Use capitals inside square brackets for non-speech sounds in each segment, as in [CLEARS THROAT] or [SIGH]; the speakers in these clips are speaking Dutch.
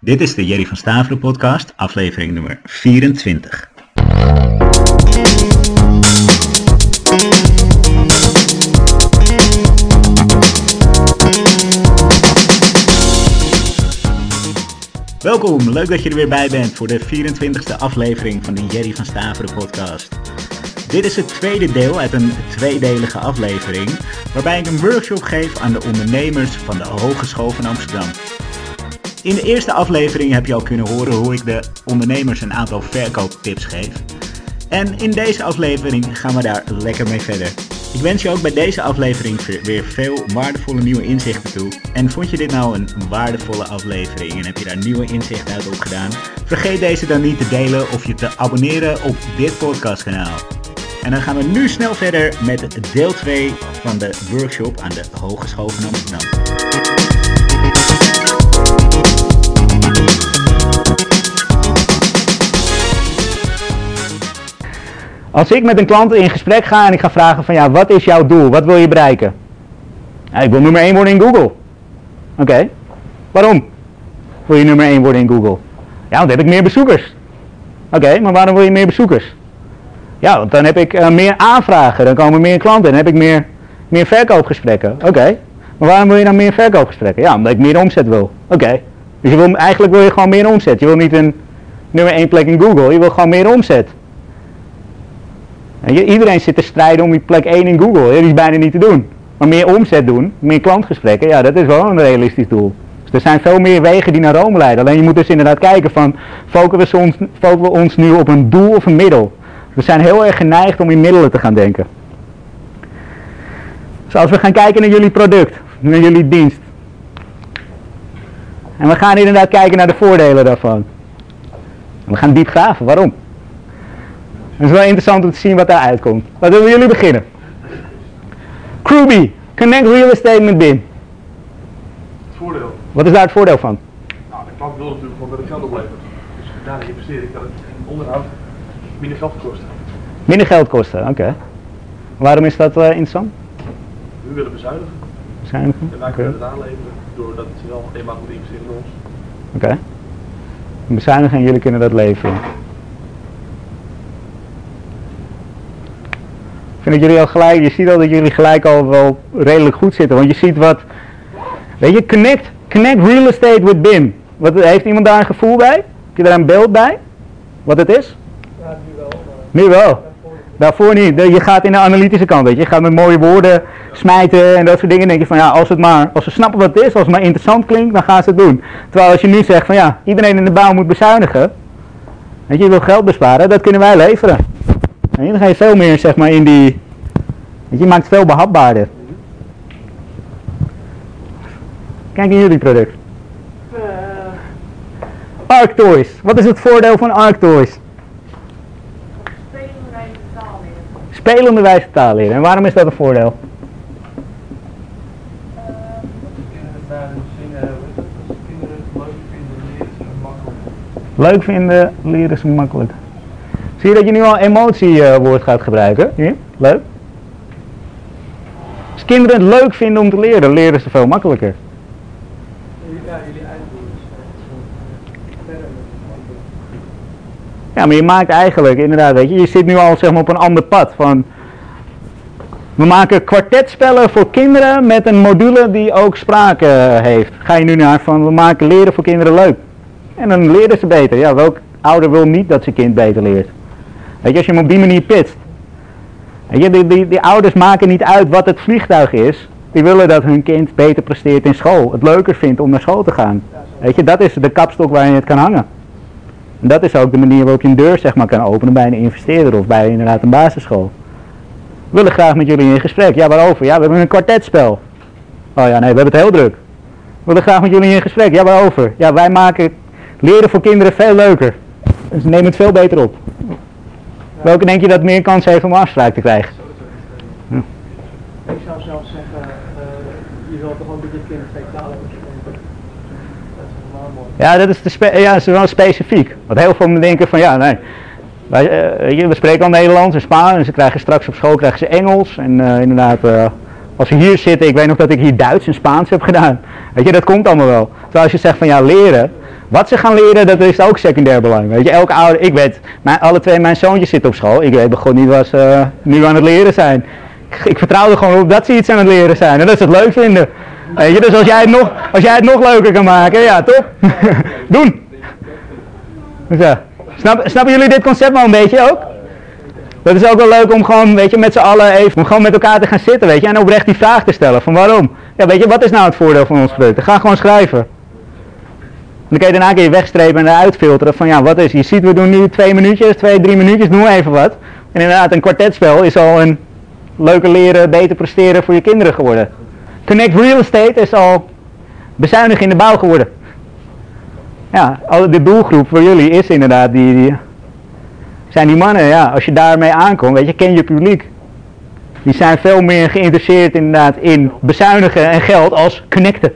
Dit is de Jerry van Staveren podcast, aflevering nummer 24. Welkom, leuk dat je er weer bij bent voor de 24e aflevering van de Jerry van Staveren podcast. Dit is het tweede deel uit een tweedelige aflevering, waarbij ik een workshop geef aan de ondernemers van de Hogeschool van Amsterdam. In de eerste aflevering heb je al kunnen horen hoe ik de ondernemers een aantal verkooptips geef. En in deze aflevering gaan we daar lekker mee verder. Ik wens je ook bij deze aflevering weer veel waardevolle nieuwe inzichten toe. En vond je dit nou een waardevolle aflevering en heb je daar nieuwe inzichten uit opgedaan? Vergeet deze dan niet te delen of je te abonneren op dit podcastkanaal. En dan gaan we nu snel verder met deel 2 van de workshop aan de Hogeschool van Amsterdam. Als ik met een klant in gesprek ga en ik ga vragen van ja, wat is jouw doel? Wat wil je bereiken? Ik wil nummer 1 worden in Google. Oké, waarom wil je nummer 1 worden in Google? Ja, want dan heb ik meer bezoekers. Oké, maar waarom wil je meer bezoekers? Ja, want dan heb ik uh, meer aanvragen, dan komen meer klanten en dan heb ik meer, meer verkoopgesprekken. Oké, maar waarom wil je dan meer verkoopgesprekken? Ja, omdat ik meer omzet wil. Oké, dus je wil, eigenlijk wil je gewoon meer omzet. Je wil niet een nummer 1 plek in Google, je wil gewoon meer omzet. En iedereen zit te strijden om die plek 1 in Google, dat is bijna niet te doen. Maar meer omzet doen, meer klantgesprekken, ja, dat is wel een realistisch doel. Dus er zijn veel meer wegen die naar Rome leiden. Alleen je moet dus inderdaad kijken van, focussen we ons, focussen we ons nu op een doel of een middel? We zijn heel erg geneigd om in middelen te gaan denken. Dus als we gaan kijken naar jullie product, naar jullie dienst. En we gaan inderdaad kijken naar de voordelen daarvan. we gaan diep graven, waarom? Het is wel interessant om te zien wat daaruit komt. Laten we jullie beginnen. Kruby, connect real estate met BIM. Het voordeel. Wat is daar het voordeel van? Nou, de klant wil natuurlijk gewoon dat het geld oplevert. Dus daar investeer ik dat het in onderhoud minder geld kost. Minder geld kosten, oké. Waarom is dat uh, interessant? We willen bezuinigen. Bezuinigen? En wij kunnen het aanleveren doordat ze wel eenmaal moeten investeren in ons. Oké. Okay. Bezuinigen en jullie kunnen dat leveren. Dat jullie al gelijk, je ziet al dat jullie gelijk al wel redelijk goed zitten. Want je ziet wat, weet je, connect, connect real estate with BIM. Wat, heeft iemand daar een gevoel bij? Heb je daar een beeld bij? Wat het is? Ja, nu wel. Nu wel. Daarvoor niet. Je gaat in de analytische kant, weet je. Je gaat met mooie woorden smijten en dat soort dingen. denk je van ja, als, het maar, als ze snappen wat het is, als het maar interessant klinkt, dan gaan ze het doen. Terwijl als je nu zegt van ja, iedereen in de bouw moet bezuinigen. Weet je, je wil geld besparen, dat kunnen wij leveren. En dan ga je veel meer zeg maar in die, weet je, maakt het veel behapbaarder. Kijk in jullie product. Uh. Arctoys. Wat is het voordeel van Arctoys? Leren. Spelenderwijze taal leren. En waarom is dat een voordeel? Leuk vinden, leren ze makkelijk. Zie je dat je nu al emotiewoord gaat gebruiken? Hier, leuk. Als kinderen het leuk vinden om te leren, leren ze veel makkelijker. Ja, Ja, maar je maakt eigenlijk, inderdaad, weet je, je zit nu al zeg maar op een ander pad van... We maken kwartetspellen voor kinderen met een module die ook sprake heeft. Ga je nu naar van, we maken leren voor kinderen leuk. En dan leren ze beter. Ja, welk ouder wil niet dat zijn kind beter leert? Weet je, als je hem op die manier pitst. Je, die, ouders maken niet uit wat het vliegtuig is. Die willen dat hun kind beter presteert in school. Het leuker vindt om naar school te gaan. Weet je, dat is de kapstok waar je het kan hangen. En dat is ook de manier waarop je een deur zeg maar, kan openen bij een investeerder of bij inderdaad een basisschool. We willen graag met jullie in gesprek. Ja, waarover? Ja, we hebben een kwartetspel. Oh ja, nee, we hebben het heel druk. We willen graag met jullie in gesprek. Ja, waarover? Ja, wij maken leren voor kinderen veel leuker. Dus neem het veel beter op. Welke denk je dat meer kans heeft om afspraak te krijgen? Ja. Ik zou zelf zeggen, uh, je wilt toch ook dat je kind twee talen Ja, dat is, de spe ja, dat is wel specifiek. Want heel veel mensen denken van ja, nee. Wij, uh, we spreken al Nederlands en Spaans en ze krijgen straks op school krijgen ze Engels. En uh, inderdaad, als ze hier zitten, ik weet nog dat ik hier Duits en Spaans heb gedaan. Weet je, dat komt allemaal wel. Terwijl als je zegt van ja, leren, Wat ze gaan leren, dat is ook secundair belang. Weet je, elke ouder, ik weet, mijn, alle twee mijn zoontjes zitten op school. Ik weet begon niet wat ze nu aan het leren zijn. Ik, ik vertrouw er gewoon op dat ze iets aan het leren zijn en dat ze het leuk vinden. Weet je, dus als jij het nog, als jij het nog leuker kan maken, ja, top. [LAUGHS] Doen. Dus ja. Snap, snappen jullie dit concept wel een beetje ook? Dat is ook wel leuk om gewoon, weet je, met z'n allen even, om gewoon met elkaar te gaan zitten, weet je, en oprecht die vraag te stellen van waarom. Ja, weet je, wat is nou het voordeel van ons product? Ga gewoon schrijven. Dan kun je daarna kun wegstrepen en eruit filteren van ja, wat is, je ziet we doen nu twee minuutjes, twee, drie minuutjes, doen even wat. En inderdaad, een kwartetspel is al een leuker leren, beter presteren voor je kinderen geworden. Connect Real Estate is al bezuinig in de bouw geworden. Ja, de doelgroep voor jullie is inderdaad die, die zijn die mannen, ja, als je daarmee aankomt, weet je, ken je publiek. Die zijn veel meer geïnteresseerd inderdaad in bezuinigen en geld als connecten.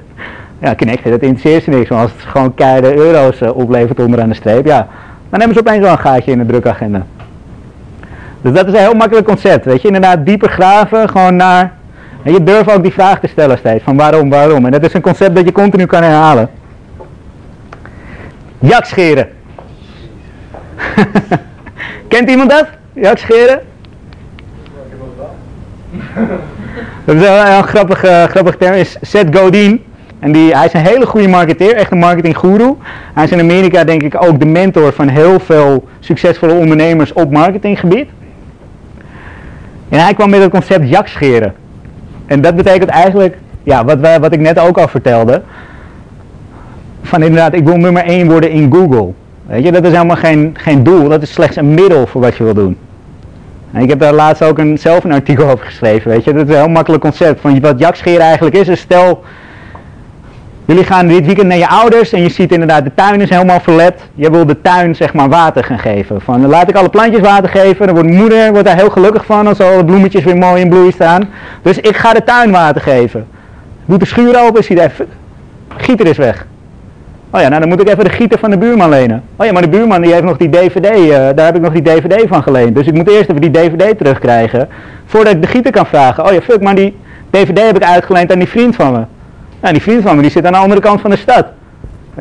Ja, connecten, dat interesseert ze niks, maar als het gewoon keiharde euro's uh, oplevert onderaan de streep, ja, dan hebben ze opeens wel een gaatje in de drukagenda. Dus dat is een heel makkelijk concept, weet je, inderdaad dieper graven, gewoon naar, en je durft ook die vraag te stellen steeds, van waarom, waarom. En dat is een concept dat je continu kan herhalen. Jakscheren. [LAUGHS] Kent iemand dat? Jakscheren? Dat is wel een grappig, grappig term. Is Seth Godin. En die, hij is een hele goede marketeer, echt een marketinggoeroe. Hij is in Amerika denk ik ook de mentor van heel veel succesvolle ondernemers op marketinggebied. En hij kwam met het concept jakscheren. En dat betekent eigenlijk, ja, wat, wij, wat ik net ook al vertelde. Van inderdaad, ik wil nummer 1 worden in Google. Weet je, dat is helemaal geen, geen doel, dat is slechts een middel voor wat je wil doen. En ik heb daar laatst ook een, zelf een artikel over geschreven, weet je. Dat is een heel makkelijk concept. Van wat jakscheren eigenlijk is, is stel, jullie gaan dit weekend naar je ouders en je ziet inderdaad de tuin is helemaal verlept. Je wil de tuin zeg maar water gaan geven. Van laat ik alle plantjes water geven, dan wordt moeder wordt daar heel gelukkig van als alle bloemetjes weer mooi in bloei staan. Dus ik ga de tuin water geven. Doet de schuur open, ziet even, gieter is weg. Oh ja, nou dan moet ik even de gieter van de buurman lenen. Oh ja, maar de buurman die heeft nog die dvd, uh, daar heb ik nog die dvd van geleend. Dus ik moet eerst even die dvd terugkrijgen, voordat ik de gieter kan vragen. Oh ja, fuck, maar die dvd heb ik uitgeleend aan die vriend van me. Nou, die vriend van me die zit aan de andere kant van de stad.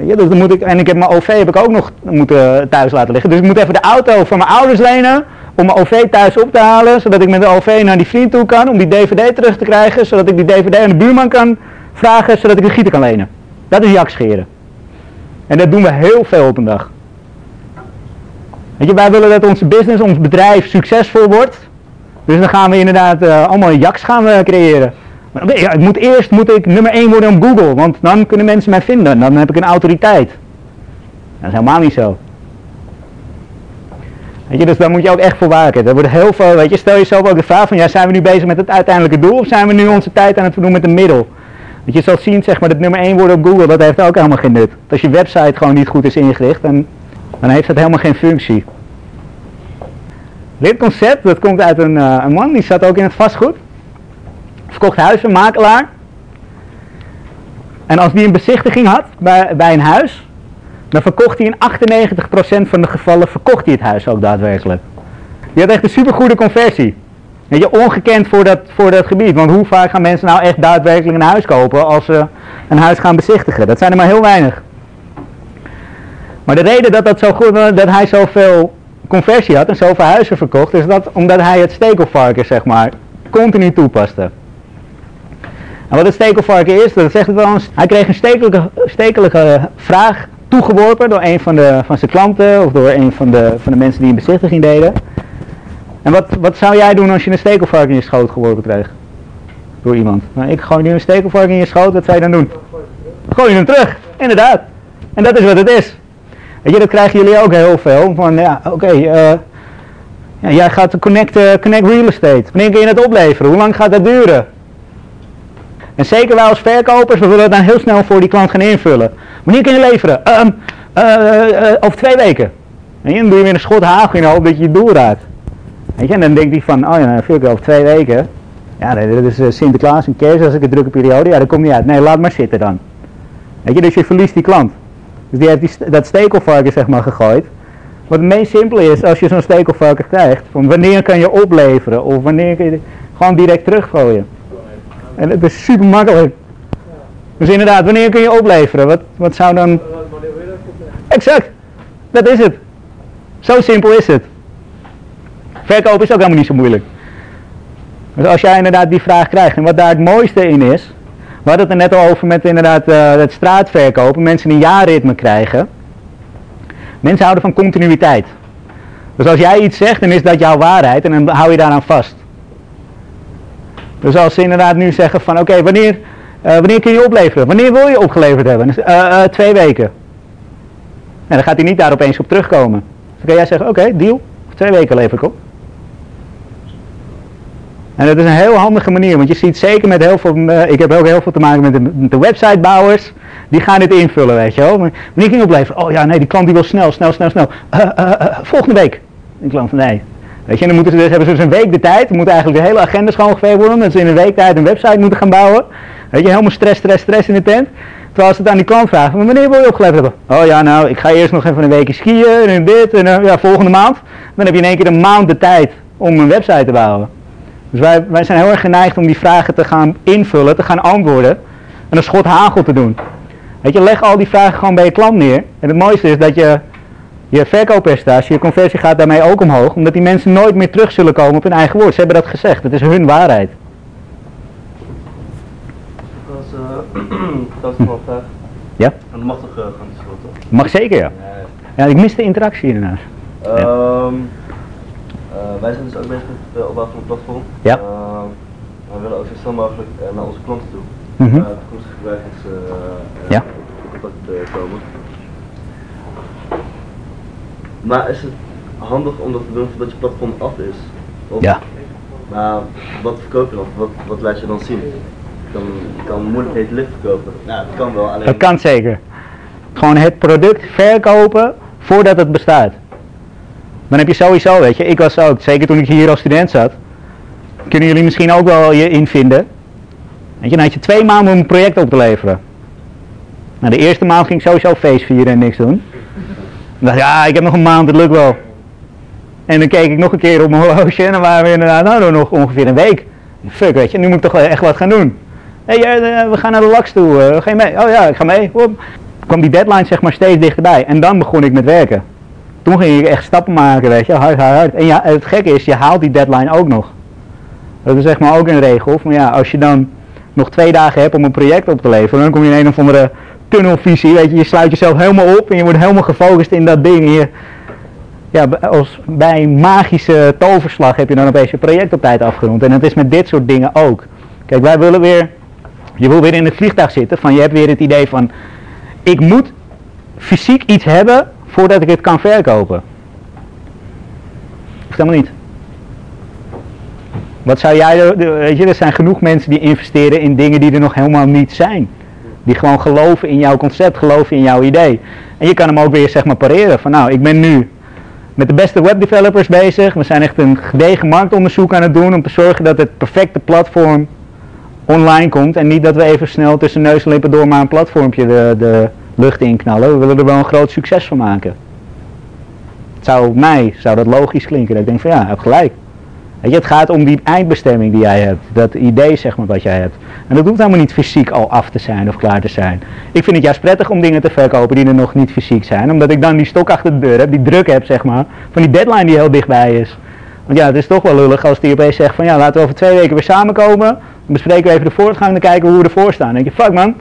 Ja, dus dan moet ik, en ik heb mijn OV heb ik ook nog moeten thuis laten liggen. Dus ik moet even de auto van mijn ouders lenen om mijn OV thuis op te halen, zodat ik met de OV naar die vriend toe kan om die dvd terug te krijgen, zodat ik die dvd aan de buurman kan vragen, zodat ik de gieter kan lenen. Dat is jakscheren. En dat doen we heel veel op een dag. Weet je, wij willen dat onze business, ons bedrijf succesvol wordt. Dus dan gaan we inderdaad uh, allemaal jaks gaan we creëren. Ja, ik moet eerst moet ik nummer 1 worden op Google, want dan kunnen mensen mij vinden. Dan heb ik een autoriteit. Dat is helemaal niet zo. Weet je, dus daar moet je ook echt voor waken. Er wordt heel veel, weet je, stel jezelf ook de vraag van, ja, zijn we nu bezig met het uiteindelijke doel of zijn we nu onze tijd aan het doen met een middel? Want je zult zien, zeg maar, dat nummer 1 worden op Google, dat heeft ook helemaal geen nut. Als je website gewoon niet goed is ingericht, dan, dan heeft dat helemaal geen functie. Dit concept, dat komt uit een, uh, een man, die zat ook in het vastgoed. Verkocht huizen, makelaar. En als die een bezichtiging had bij, bij een huis, dan verkocht hij in 98% van de gevallen verkocht hij het huis ook daadwerkelijk. Die had echt een supergoede conversie. Weet je, ongekend voor dat, voor dat gebied. Want hoe vaak gaan mensen nou echt daadwerkelijk een huis kopen als ze een huis gaan bezichtigen? Dat zijn er maar heel weinig. Maar de reden dat, dat, zo goed, dat hij zoveel conversie had en zoveel huizen verkocht, is dat omdat hij het stekelvarken, zeg maar, continu toepaste. Wat het stekelvarken is, dat zegt het wel eens. Hij kreeg een stekelijke, stekelijke vraag toegeworpen door een van, de, van zijn klanten of door een van de, van de mensen die een bezichtiging deden. En wat, wat zou jij doen als je een stekelvarken in je schoot geworpen krijgt? Door iemand. Nou, ik gooi nu een stekelvarken in je schoot, wat zou je dan doen? Gooi je hem terug, inderdaad. En dat is wat het is. Weet je, dat krijgen jullie ook heel veel. Van ja, oké, eh, ja, jij gaat connect, connect real estate. Wanneer kun je het opleveren? Hoe lang gaat dat duren? En zeker wij als verkopers, we willen het dan heel snel voor die klant gaan invullen. Wanneer kun je leveren? Um, uh, over twee weken. En dan doe je weer een schot hagel in de hoop dat je het doel raakt. Weet je, en dan denkt hij van, oh ja, dan veel over twee weken. Ja, dat is uh, Sinterklaas en kerst, als ik een drukke periode, ja, dat komt niet uit. Nee, laat maar zitten dan. Weet je, dus je verliest die klant. Dus die heeft die, dat stekelvarken zeg maar gegooid. Wat het meest simpele is, als je zo'n stekelvarken krijgt, van wanneer kan je opleveren of wanneer kun je gewoon direct teruggooien. En het is super makkelijk. Dus inderdaad, wanneer kun je opleveren? Wat, wat zou dan... Exact. Dat is het. Zo simpel is het. Verkopen is ook helemaal niet zo moeilijk. Dus als jij inderdaad die vraag krijgt, en wat daar het mooiste in is, we hadden het er net al over met inderdaad uh, het straatverkopen, mensen een jaarritme krijgen. Mensen houden van continuïteit. Dus als jij iets zegt, dan is dat jouw waarheid en dan hou je daaraan vast. Dus als ze inderdaad nu zeggen van oké, wanneer, uh, wanneer kun je opleveren? Wanneer wil je opgeleverd hebben? Uh, twee weken. En dan gaat hij niet daar opeens op terugkomen. Dan kan jij zeggen oké, deal, twee weken lever ik op. En dat is een heel handige manier, want je ziet zeker met heel veel, ik heb ook heel veel te maken met de, websitebouwers, die gaan dit invullen, weet je wel. Maar wanneer ging opleveren? Oh ja, nee, die klant die wil snel, snel, snel, snel. Volgende week. Die klant van nee. Weet je, dan moeten ze dus, hebben ze dus een week de tijd, moet eigenlijk de hele agenda schoongeveegd worden, dat ze in een week tijd een website moeten gaan bouwen. Weet je, helemaal stress, stress, stress in de tent. Terwijl ze het aan die klant vragen, maar wanneer wil je opgeleverd hebben? Oh ja, nou, ik ga eerst nog even een weekje skiën en dit en ja, volgende maand. Dan heb je in één keer een maand de tijd om een website te bouwen. Dus wij, wij zijn heel erg geneigd om die vragen te gaan invullen, te gaan antwoorden en een schot hagel te doen. Weet je, leg al die vragen gewoon bij je klant neer. En het mooiste is dat je je verkooppercentage, je conversie gaat daarmee ook omhoog, omdat die mensen nooit meer terug zullen komen op hun eigen woord. Ze hebben dat gezegd, het is hun waarheid. Dat is, uh, [CLEARS THROAT] dat is wel vraag. Ja? En dat mag toch uh, gaan toch? Mag zeker, ja. Ja, ik mis de interactie hiernaast. Um, ja. Uh, wij zijn dus ook bezig met het opbouwen van een platform. Ja. Uh, we willen ook zo snel mogelijk naar onze klanten toe. Mm -hmm. toekomstige gebruikers ja. in contact komen. Maar is het handig om dat te doen voordat je platform af is? Of, ja. Maar wat verkoop je dan? Wat, wat laat je dan zien? Je kan, je kan moeilijk het licht verkopen. Nou, dat kan wel. Alleen... Dat kan zeker. Gewoon het product verkopen voordat het bestaat. Dan heb je sowieso, weet je, ik was ook, zeker toen ik hier als student zat, kunnen jullie misschien ook wel je invinden. Weet je, dan had je twee maanden om een project op te leveren. Nou, de eerste maand ging ik sowieso feest vieren en niks doen. Dacht ja, ik heb nog een maand, het lukt wel. En dan keek ik nog een keer op mijn horloge en dan waren we inderdaad, nou, nog ongeveer een week. Fuck, weet je, nu moet ik toch echt wat gaan doen. Hé, hey, we gaan naar de LAX toe, uh, ga je mee? Oh ja, ik ga mee. Hop. kwam die deadline zeg maar steeds dichterbij. En dan begon ik met werken. Toen ging ik echt stappen maken, weet je, hard, hard, hard. En ja, het gekke is, je haalt die deadline ook nog. Dat is zeg maar ook een regel. Van ja, als je dan nog twee dagen hebt om een project op te leveren, dan kom je in een of andere tunnelvisie, weet je, je sluit jezelf helemaal op en je wordt helemaal gefocust in dat ding. Je, ja, als bij magische toverslag heb je dan opeens je project op tijd afgerond. En dat is met dit soort dingen ook. Kijk, wij willen weer, je wil weer in het vliegtuig zitten, van je hebt weer het idee van, ik moet fysiek iets hebben voordat ik het kan verkopen. Hoeft helemaal niet. Wat zou jij, weet je, er zijn genoeg mensen die investeren in dingen die er nog helemaal niet zijn. Die gewoon geloven in jouw concept, geloven in jouw idee. En je kan hem ook weer zeg maar pareren van nou, ik ben nu met de beste webdevelopers bezig. We zijn echt een gedegen marktonderzoek aan het doen om te zorgen dat het perfecte platform online komt. En niet dat we even snel tussen neus en lippen door maar een platformpje de, de lucht in knallen. We willen er wel een groot succes van maken. Het zou mij, zou dat logisch klinken. Dat ik denk van ja, heb gelijk. Het gaat om die eindbestemming die jij hebt. Dat idee zeg maar wat jij hebt. En dat hoeft helemaal niet fysiek al af te zijn of klaar te zijn. Ik vind het juist prettig om dingen te verkopen die er nog niet fysiek zijn. Omdat ik dan die stok achter de deur heb, die druk heb zeg maar. Van die deadline die heel dichtbij is. Want ja, het is toch wel lullig als die opeens zegt van ja, laten we over twee weken weer samenkomen. Dan bespreken we even de voortgang en kijken hoe we ervoor staan. Dan denk je, fuck man,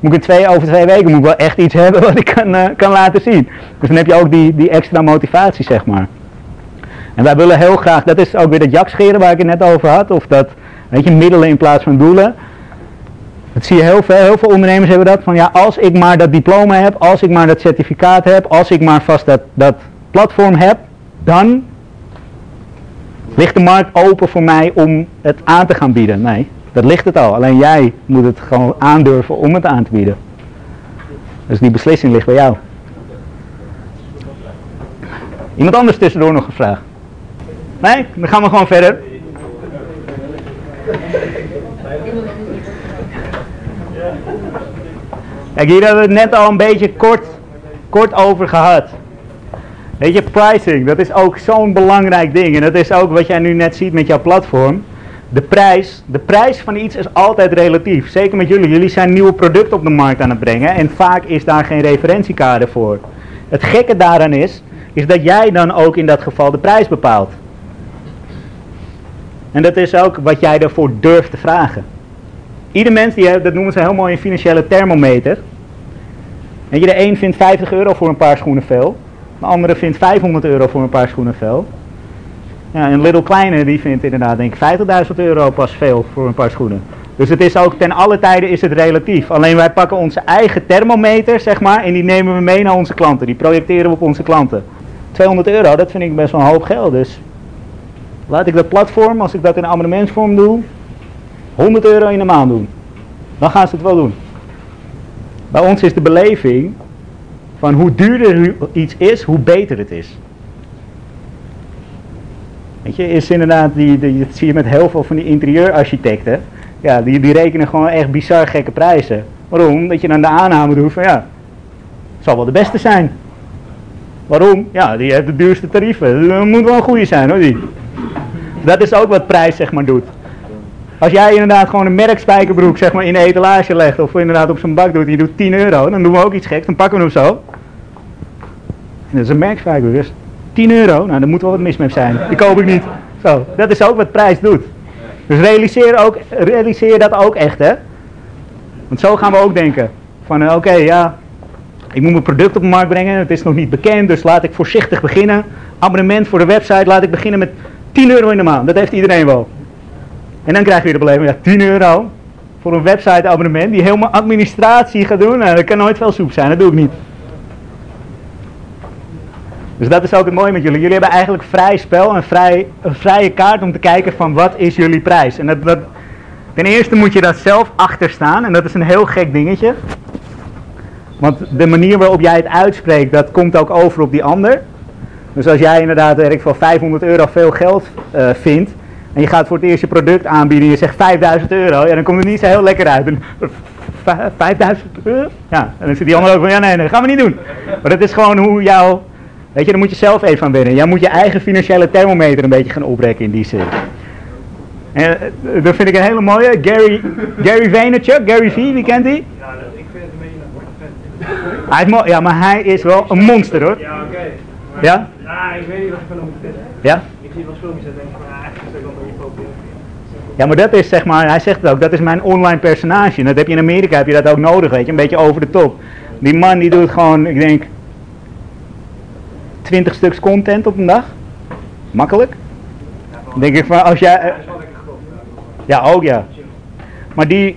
moet ik twee, over twee weken moet ik wel echt iets [LAUGHS] hebben wat ik kan, uh, kan laten zien. Dus dan heb je ook die, die extra motivatie zeg maar. En wij willen heel graag, dat is ook weer dat jakscheren waar ik het net over had, of dat, weet je, middelen in plaats van doelen. Dat zie je heel veel, heel veel ondernemers hebben dat, van ja, als ik maar dat diploma heb, als ik maar dat certificaat heb, als ik maar vast dat, dat platform heb, dan ligt de markt open voor mij om het aan te gaan bieden. Nee, dat ligt het al. Alleen jij moet het gewoon aandurven om het aan te bieden. Dus die beslissing ligt bij jou. Iemand anders tussendoor nog een vraag? Nee? Dan gaan we gewoon verder. Kijk, hier hebben we het net al een beetje kort, kort over gehad. Weet je, pricing, dat is ook zo'n belangrijk ding. En dat is ook wat jij nu net ziet met jouw platform. De prijs, de prijs van iets is altijd relatief. Zeker met jullie. Jullie zijn nieuwe producten op de markt aan het brengen. En vaak is daar geen referentiekader voor. Het gekke daaraan is, is dat jij dan ook in dat geval de prijs bepaalt. En dat is ook wat jij daarvoor durft te vragen. Ieder mens, die, dat noemen ze heel mooi een financiële thermometer. En je, de een vindt 50 euro voor een paar schoenen veel. De andere vindt 500 euro voor een paar schoenen veel. Ja, een Little Kleine die vindt inderdaad denk ik 50.000 euro pas veel voor een paar schoenen. Dus het is ook ten alle tijden is het relatief. Alleen wij pakken onze eigen thermometer, zeg maar, en die nemen we mee naar onze klanten. Die projecteren we op onze klanten. 200 euro, dat vind ik best wel een hoop geld. Dus laat ik dat platform, als ik dat in abonnementsvorm doe, 100 euro in de maand doen. Dan gaan ze het wel doen. Bij ons is de beleving van hoe duurder iets is, hoe beter het is. Weet je, is inderdaad, die, die, dat zie je met heel veel van die interieurarchitecten. Ja, die, die rekenen gewoon echt bizar gekke prijzen. Waarom? Omdat je dan de aanname doet van ja, het zal wel de beste zijn. Waarom? Ja, die heeft de duurste tarieven. Dat moet wel een goede zijn hoor, die. Dat is ook wat prijs zeg maar doet. Als jij inderdaad gewoon een merkspijkerbroek zeg maar in de etalage legt of inderdaad op zijn bak doet, die doet 10 euro, dan doen we ook iets geks, dan pakken we hem zo. En dat is een merkspijkerbroek, dus 10 euro, nou daar moet wel wat mis mee zijn. Die koop ik niet. Zo, dat is ook wat prijs doet. Dus realiseer, ook, realiseer dat ook echt hè. Want zo gaan we ook denken. Van eh, oké, ja, ik moet mijn product op de markt brengen, het is nog niet bekend, dus laat ik voorzichtig beginnen. Abonnement voor de website, laat ik beginnen met 10 euro in de maand. Dat heeft iedereen wel. En dan krijg je de beleving, ja, 10 euro voor een website abonnement die helemaal administratie gaat doen. Nou, dat kan nooit veel soep zijn, dat doe ik niet. Dus dat is ook het mooie met jullie. Jullie hebben eigenlijk vrij spel en vrij, een vrije kaart om te kijken van wat is jullie prijs. En dat, dat, ten eerste moet je daar zelf achter staan en dat is een heel gek dingetje. Want de manier waarop jij het uitspreekt, dat komt ook over op die ander. Dus als jij inderdaad, ik veel, 500 euro veel geld eh, vindt, en je gaat voor het eerst je product aanbieden en je zegt 5000 euro, ja, dan komt het niet zo heel lekker uit. En, "V- 5000 euro? Ja, en dan zit die ander ook van, ja nee, nee, dat gaan we niet doen. Maar dat is gewoon hoe jouw, weet je, daar moet je zelf even aan wennen. Jij moet je eigen financiële thermometer een beetje gaan oprekken in die zin. En eh, dat vind ik een hele mooie, Gary, Gary Vaynerchuk, Gary V, wie kent die? Ja, ik vind het een beetje een aparte vent. Hij is mooi, ja, maar hij is wel een monster hoor. Ja, oké. Ja? Ja, ik weet niet wat ik van hem moet vinden. Ja? Ik zie wel eens filmpjes en denk van, ah, eigenlijk is dat wel een beetje populair. Ja, maar dat is zeg maar, hij zegt het ook, dat is mijn online personage. En dat heb je in Amerika, heb je dat ook nodig, weet je, een beetje over de top. Die man die doet gewoon, ik denk, 20 stuks content op een dag. Makkelijk. Dan denk ik van, als jij, Hij is wel lekker grof. ja ook ja. Maar die,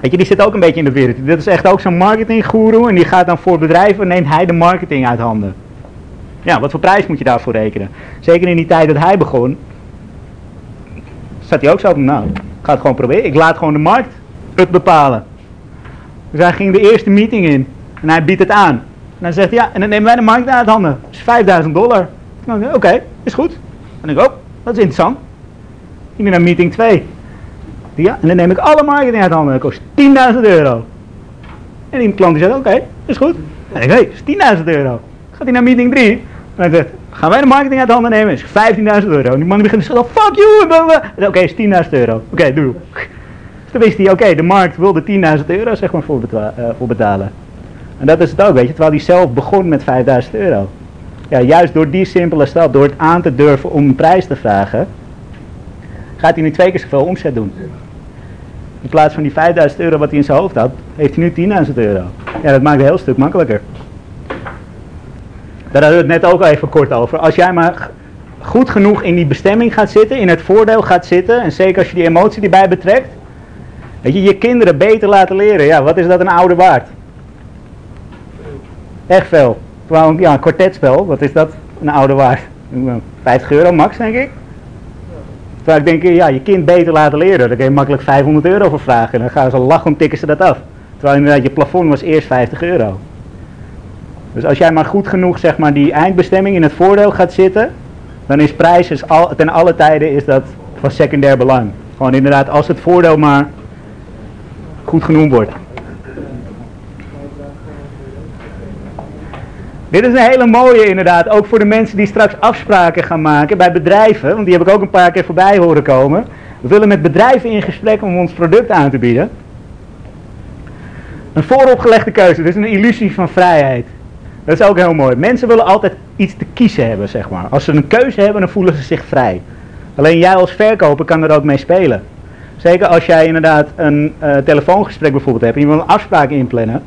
weet je, die zit ook een beetje in de wereld. Dit is echt ook zo'n marketinggoeroe en die gaat dan voor bedrijven, neemt hij de marketing uit handen. Ja, wat voor prijs moet je daarvoor rekenen? Zeker in die tijd dat hij begon, zat hij ook zo van, nou, ik ga het gewoon proberen. Ik laat gewoon de markt het bepalen. Dus hij ging de eerste meeting in en hij biedt het aan. En dan zegt hij, ja, en dan nemen wij de markt uit handen. Dat is 5000 dollar. Oké, is goed. En ik, oh, dat is interessant. Ik ben naar meeting 2. Ja, en dan neem ik alle marketing uit handen. Dat kost 10.000 euro. En die klant zegt, oké, is goed. En ik denk, hey, is 10.000 euro. Gaat hij naar meeting 3. En hij zegt, gaan wij de marketing uit handen nemen? Is 15.000 euro. En die man begint te zeggen, fuck you. Oké, is 10.000 euro. Oké, doe. Dus toen wist hij, oké, de markt wil de 10.000 euro zeg maar eh, voor betalen. En dat is het ook, weet je, terwijl hij zelf begon met 5000 euro. Ja, juist door die simpele stap, door het aan te durven om een prijs te vragen, gaat hij nu twee keer zoveel omzet doen. In plaats van die 5000 euro wat hij in zijn hoofd had, heeft hij nu 10.000 euro. Ja, dat maakt het een heel stuk makkelijker. Daar hadden we het net ook al even kort over. Als jij maar goed genoeg in die bestemming gaat zitten, in het voordeel gaat zitten, en zeker als je die emotie erbij betrekt, weet je, je kinderen beter laten leren. Ja, wat is dat een oude waard? Echt veel. Terwijl, ja, een kwartetspel, wat is dat? Een oude waard. 50 euro max, denk ik. Terwijl ik denk, ja, je kind beter laten leren. Daar kun je makkelijk 500 euro voor vragen. En dan gaan ze lachend tikken ze dat af. Terwijl inderdaad je plafond was eerst 50 euro. Dus als jij maar goed genoeg zeg maar, die eindbestemming in het voordeel gaat zitten, dan is prijs is al, ten alle tijden is dat van secundair belang. Gewoon inderdaad, als het voordeel maar goed genoemd wordt. Dit is een hele mooie inderdaad, ook voor de mensen die straks afspraken gaan maken bij bedrijven, want die heb ik ook een paar keer voorbij horen komen. We willen met bedrijven in gesprek om ons product aan te bieden. Een vooropgelegde keuze, dus een illusie van vrijheid. Dat is ook heel mooi. Mensen willen altijd iets te kiezen hebben, zeg maar. Als ze een keuze hebben, dan voelen ze zich vrij. Alleen jij als verkoper kan er ook mee spelen. Zeker als jij inderdaad een eh, telefoongesprek bijvoorbeeld hebt en je wil een afspraak inplannen.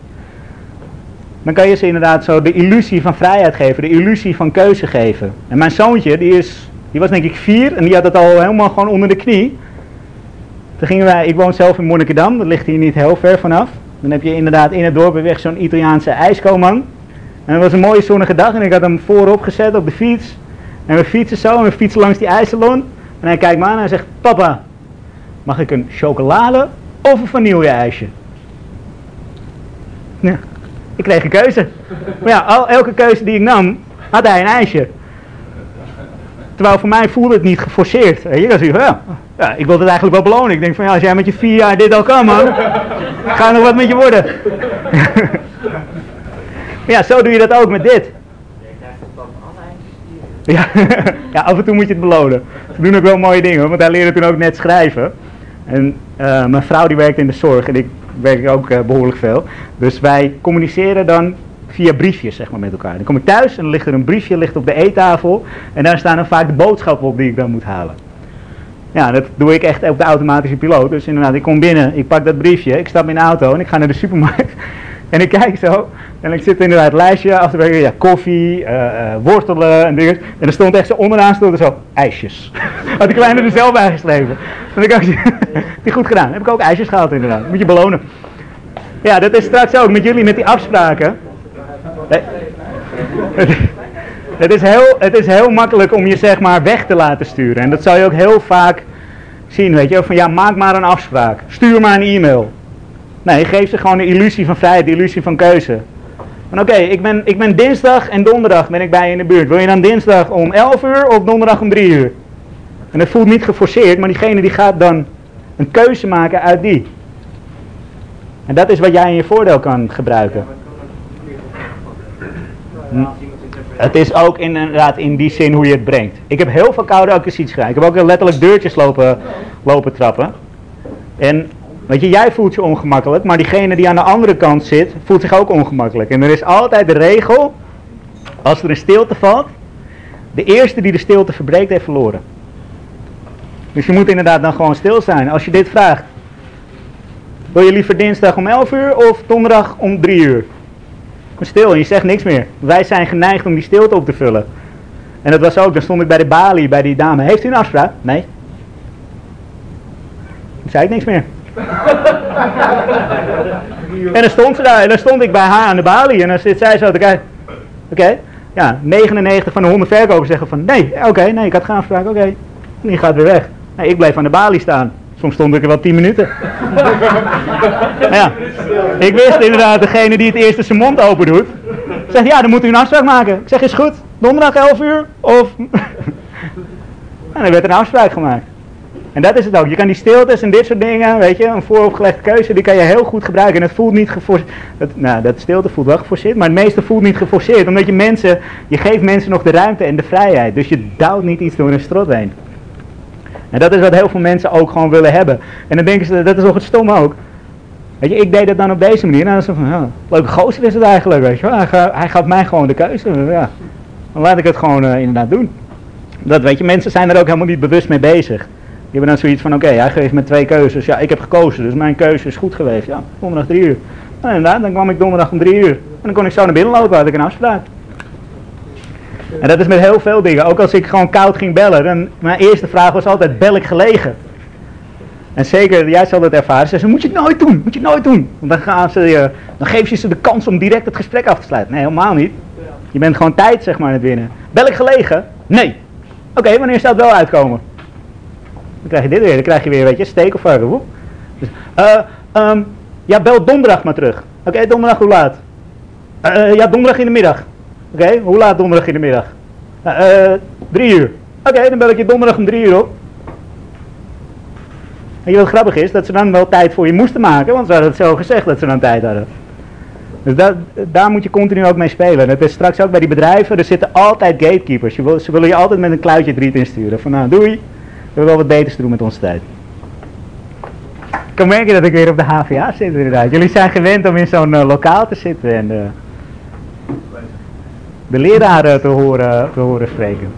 Dan kan je ze inderdaad zo de illusie van vrijheid geven, de illusie van keuze geven. En mijn zoontje, die, is, die was denk ik vier en die had het al helemaal gewoon onder de knie. Toen gingen wij, ik woon zelf in Monnikendam, dat ligt hier niet heel ver vanaf. Dan heb je inderdaad in het dorp weg zo'n Italiaanse ijskoman. En het was een mooie zonnige dag en ik had hem voorop gezet op de fiets. En we fietsen zo en we fietsen langs die ijsalon. En hij kijkt me aan en hij zegt, papa, mag ik een chocolade of een vanille-ijsje? Ja, ik kreeg een keuze. Maar ja, elke keuze die ik nam, had hij een ijsje. Terwijl voor mij voelde het niet geforceerd. Weet je, je, ja, ja, ik wil het eigenlijk wel belonen. Ik denk van ja, als jij met je vier jaar dit al kan man, ga nog wat met je worden. [LAUGHS] ja, zo doe je dat ook met dit. Ja, [LAUGHS] ja, af en toe moet je het belonen. Ze doen ook wel mooie dingen, want hij leerde toen ook net schrijven. En eh, mijn vrouw die werkt in de zorg en ik werk ook eh, behoorlijk veel. Dus wij communiceren dan via briefjes zeg maar, met elkaar. Dan kom ik thuis en dan ligt er een briefje ligt op de eettafel. En daar staan dan vaak de boodschappen op die ik dan moet halen. Ja, dat doe ik echt op de automatische piloot. Dus inderdaad, ik kom binnen, ik pak dat briefje, ik stap in de auto en ik ga naar de supermarkt. En ik kijk zo, en ik zit inderdaad het lijstje af te werken, ja, koffie, uh, uh, wortelen en dingen. En er stond echt zo onderaan stond er zo, ijsjes. [LAUGHS] Had ik kleine er zelf bij geschreven. En ik dacht, [LAUGHS] die goed gedaan. Heb ik ook ijsjes gehaald inderdaad. Moet je belonen. Ja, dat is straks ook met jullie, met die afspraken. Het is, heel, het is heel makkelijk om je zeg maar weg te laten sturen. En dat zou je ook heel vaak zien, weet je. Van ja, maak maar een afspraak. Stuur maar een e-mail. Nee, geef ze gewoon de illusie van vrijheid, de illusie van keuze. Van oké, ik, ben, ik ben dinsdag en donderdag ben ik bij je in de buurt. Wil je dan dinsdag om 11 uur of donderdag om 3 uur? En dat voelt niet geforceerd, maar diegene die gaat dan een keuze maken uit die. En dat is wat jij in je voordeel kan gebruiken. Het is ook inderdaad in die zin hoe je het brengt. Ik heb heel veel koude acquisities gedaan. Ik heb ook letterlijk deurtjes lopen, lopen trappen. En weet je, jij voelt je ongemakkelijk, maar diegene die aan de andere kant zit, voelt zich ook ongemakkelijk. En er is altijd de regel, als er een stilte valt, de eerste die de stilte verbreekt heeft verloren. Dus je moet inderdaad dan gewoon stil zijn. Als je dit vraagt, wil je liever dinsdag om 11 uur of donderdag om 3 uur? stil en je zegt niks meer. Wij zijn geneigd om die stilte op te vullen. En dat was ook, dan stond ik bij de balie, bij die dame. Heeft u een afspraak? Nee. Dan zei ik niks meer. En dan stond ze daar, en dan stond ik bij haar aan de balie. En dan zit zij zo te kijken. Oké, ja, 99 van de 100 verkopers zeggen van nee, oké, nee, ik had geen afspraak, oké. En die gaat weer weg. Nee, ik bleef aan de balie staan. Soms stond ik er wel 10 minuten. [LAUGHS] ja, ik wist inderdaad, degene die het eerste zijn mond open doet, zegt ja, dan moet u een afspraak maken. Ik zeg, is goed, donderdag 11 uur of... [LAUGHS] en er werd een afspraak gemaakt. En dat is het ook. Je kan die stiltes en dit soort dingen, weet je, een vooropgelegde keuze, die kan je heel goed gebruiken. En het voelt niet geforceerd. Nou, dat stilte voelt wel geforceerd, maar het meeste voelt niet geforceerd. Omdat je mensen, je geeft mensen nog de ruimte en de vrijheid. Dus je duwt niet iets door een strot heen. En dat is wat heel veel mensen ook gewoon willen hebben. En dan denken ze, dat is toch het stom ook. Weet je, ik deed dat dan op deze manier. En dan is het van, ja, leuke gozer is het eigenlijk, weet je wel. Hij, hij gaf mij gewoon de keuze. Ja, dan laat ik het gewoon uh, inderdaad doen. Dat weet je, mensen zijn er ook helemaal niet bewust mee bezig. Die hebben dan zoiets van, oké, okay, hij geeft me twee keuzes. Ja, ik heb gekozen, dus mijn keuze is goed geweest. Ja, donderdag drie uur. Nou, inderdaad, dan kwam ik donderdag om drie uur. En dan kon ik zo naar binnen lopen, had ik een afspraak. En dat is met heel veel dingen. Ook als ik gewoon koud ging bellen, dan mijn eerste vraag was altijd, bel ik gelegen? En zeker, jij zal dat ervaren, ze moet je het nooit doen, moet je het nooit doen. Want dan, gaan ze je, dan geef je ze de kans om direct het gesprek af te sluiten. Nee, helemaal niet. Je bent gewoon tijd, zeg maar, aan het winnen. Bel ik gelegen? Nee. Oké, wanneer zou het wel uitkomen? Dan krijg je dit weer, dan krijg je weer, weet je, steek of varken. Dus, uh, um, ja, bel donderdag maar terug. Oké, donderdag hoe laat? Uh, ja, donderdag in de middag. Oké, hoe laat donderdag in de middag? Drie uur. Oké, dan bel ik je donderdag om drie uur op. En wat grappig is, dat ze dan wel tijd voor je moesten maken, want ze hadden het zo gezegd dat ze dan tijd hadden. Dus dat, daar moet je continu ook mee spelen. Het is straks ook bij die bedrijven, er zitten altijd gatekeepers. Je wil, ze willen je altijd met een kluitje driet insturen. Van nou, doei, we hebben wel wat beters te doen met onze tijd. Ik kan merken dat ik weer op de HVA zit inderdaad. Jullie zijn gewend om in zo'n uh, lokaal te zitten en... Uh, de leraren te horen, te horen spreken.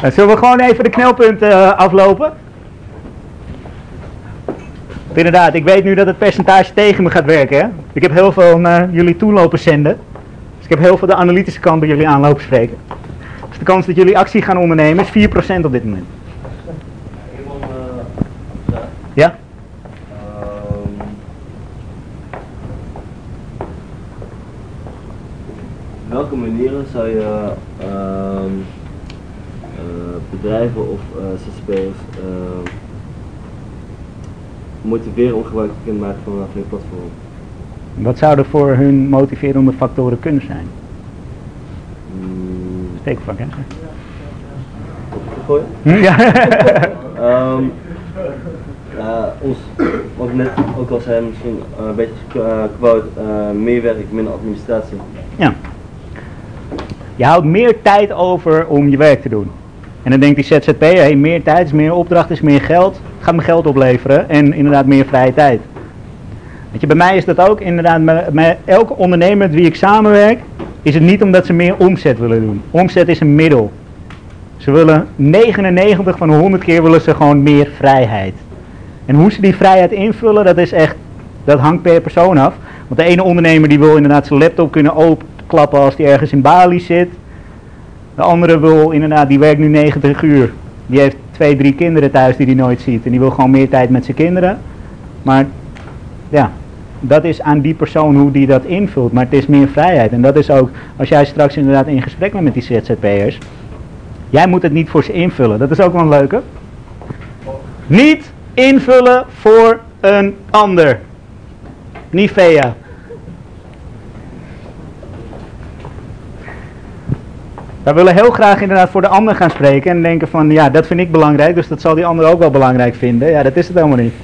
En zullen we gewoon even de knelpunten eh, aflopen? Inderdaad, ik weet nu dat het percentage tegen me gaat werken. Hè? Ik heb heel veel naar jullie toe lopen zenden. Dus ik heb heel veel de analytische kant bij jullie aanlopen spreken. Dus de kans dat jullie actie gaan ondernemen is 4% op dit moment. Ja? Ehm, op welke manieren zou je ehm, eh, bedrijven of uh, zzp'ers ehm, motiveren om gebruik te kunnen maken van, platform? Wat zouden voor hun motiverende factoren kunnen zijn? Hmm, Steekvlak, hè? gooien? Hm, Ja. [LAUGHS] Ehm, eh, ons, wat ik net ook al zei, misschien eh, een beetje quote, eh, meer werk, minder administratie. ja. Je houdt meer tijd over om je werk te doen. En dan denkt die ZZP'er, hey, meer tijd is meer opdracht, is meer geld, gaat me geld opleveren en inderdaad meer vrije tijd. Weet je, bij mij is dat ook inderdaad, met, met elke ondernemer met wie ik samenwerk, is het niet omdat ze meer omzet willen doen. Omzet is een middel. Ze willen 99 van de 100 keer willen ze gewoon meer vrijheid. En hoe ze die vrijheid invullen, dat is echt, dat hangt per persoon af. Want de ene ondernemer die wil inderdaad zijn laptop kunnen openklappen als die ergens in Bali zit. De andere wil inderdaad, die werkt nu 90 uur. Die heeft twee, drie kinderen thuis die hij nooit ziet. En die wil gewoon meer tijd met zijn kinderen. Maar ja, dat is aan die persoon hoe die dat invult. Maar het is meer vrijheid. En dat is ook, als jij straks inderdaad in gesprek bent met die ZZP'ers. Jij moet het niet voor ze invullen. Dat is ook wel een leuke. Niet invullen voor een ander. Nivea. Wij willen heel graag inderdaad voor de ander gaan spreken en denken van ja, dat vind ik belangrijk, dus dat zal die ander ook wel belangrijk vinden. Ja, dat is het helemaal niet.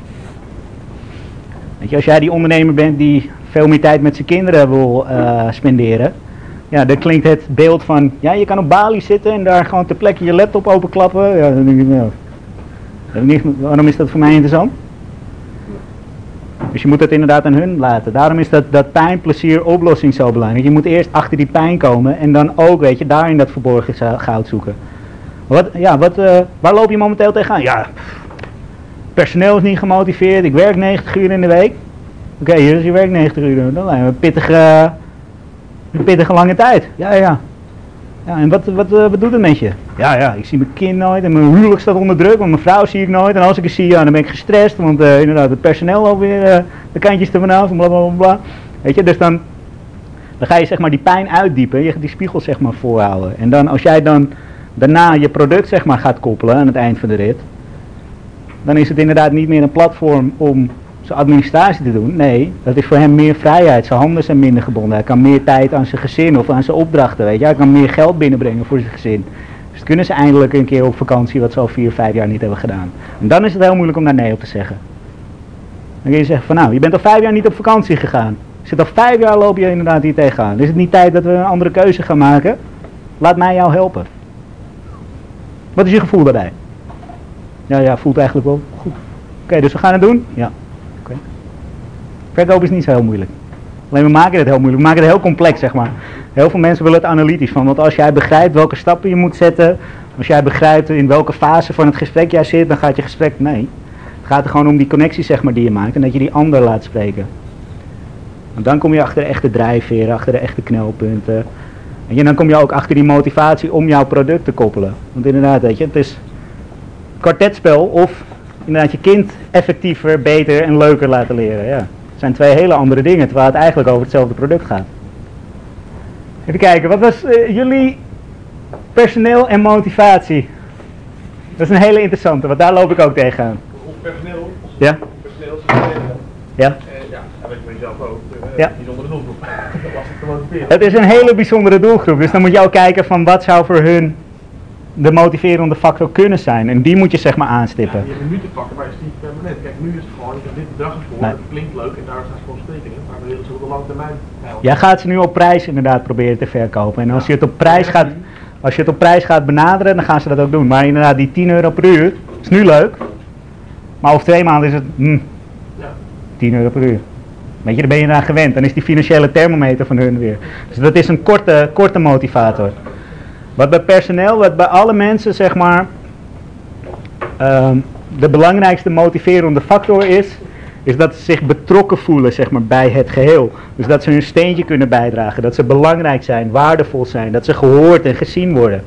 Je, als jij die ondernemer bent die veel meer tijd met zijn kinderen wil eh, spenderen, ja, dan klinkt het beeld van, ja, je kan op Bali zitten en daar gewoon ter plekke je laptop openklappen. Ja, nou, waarom is dat voor mij interessant? Dus je moet het inderdaad aan hun laten. Daarom is dat, dat pijn, plezier, oplossing zo belangrijk. Je moet eerst achter die pijn komen en dan ook, weet je, daarin dat verborgen goud zoeken. Wat, ja, wat, eh, waar loop je momenteel tegenaan? Ja, personeel is niet gemotiveerd, ik werk 90 uur in de week. Oké, dus je werkt 90 uur, dan lijkt me een pittige, lange tijd. Ja, ja. Ja, en wat, wat, eh, wat doet het met je? Ja, ja, ik zie mijn kind nooit en mijn huwelijk staat onder druk, want mijn vrouw zie ik nooit. En als ik haar zie, ja, dan ben ik gestrest, want eh, inderdaad, het personeel alweer eh, de kantjes er vanaf bla bla bla. Weet je, dus dan, dan ga je zeg maar die pijn uitdiepen, je gaat die spiegel zeg maar voorhouden. En dan als jij dan daarna je product zeg maar gaat koppelen aan het eind van de rit, dan is het inderdaad niet meer een platform om zijn administratie te doen. Nee, dat is voor hem meer vrijheid. Zijn handen zijn minder gebonden. Hij kan meer tijd aan zijn gezin of aan zijn opdrachten. Weet je. Hij kan meer geld binnenbrengen voor zijn gezin. Dus dan kunnen ze eindelijk een keer op vakantie, wat ze al vier, vijf jaar niet hebben gedaan. En dan is het heel moeilijk om daar nee op te zeggen. Dan kun je zeggen van nou, je bent al vijf jaar niet op vakantie gegaan. Zit al vijf jaar loop je inderdaad hier tegenaan. Is het niet tijd dat we een andere keuze gaan maken? Laat mij jou helpen. Wat is je gevoel daarbij? Ja, ja, voelt eigenlijk wel goed. Oké, dus we gaan het doen? Ja. Verkoop is niet zo heel moeilijk. Alleen we maken het heel moeilijk. We maken het heel complex, zeg maar. Heel veel mensen willen het analytisch van. Want als jij begrijpt welke stappen je moet zetten. Als jij begrijpt in welke fase van het gesprek jij zit, dan gaat je gesprek. Nee. Het gaat er gewoon om die connectie, zeg maar, die je maakt. En dat je die ander laat spreken. Want dan kom je achter de echte drijfveren, achter de echte knelpunten. En dan kom je ook achter die motivatie om jouw product te koppelen. Want inderdaad, weet je, het is kwartetspel of inderdaad je kind effectiever, beter en leuker laten leren. Ja. Het zijn twee hele andere dingen, terwijl het eigenlijk over hetzelfde product gaat. Even kijken, wat was eh, jullie personeel en motivatie? Dat is een hele interessante, want daar loop ik ook tegenaan. Ons personeel, ons Ja? personeel is [LAUGHS] het Ja? En ja, dat weet van jezelf ook. Uh, Ja. Bijzondere doelgroep. Lastig te motiveren. Het is een hele bijzondere doelgroep, dus dan moet je ook kijken van wat zou voor hun de motiverende factor kunnen zijn. En die moet je zeg maar Ja, aanstippen. je hebt een minuut te pakken, maar het is niet permanent. Kijk, nu is het gewoon, ik heb dit bedrag ervoor, Nee. het klinkt leuk en daar zijn gewoon sprekingen. Maar we willen ze op de lange termijn. Jij gaat ze nu op prijs inderdaad proberen te verkopen. En als je het op prijs gaat, als je het op prijs gaat benaderen, dan gaan ze dat ook doen. Maar inderdaad, die 10 euro per uur is nu leuk. Maar over twee maanden is het hm, Ja. 10 euro per uur. Weet je, daar ben je aan gewend. Dan is die financiële thermometer van hun weer. Dus dat is een korte, korte motivator. Wat bij personeel, wat bij alle mensen zeg maar ehm, de belangrijkste motiverende factor is, is dat ze zich betrokken voelen zeg maar, bij het geheel. Dus dat ze hun steentje kunnen bijdragen, dat ze belangrijk zijn, waardevol zijn, dat ze gehoord en gezien worden.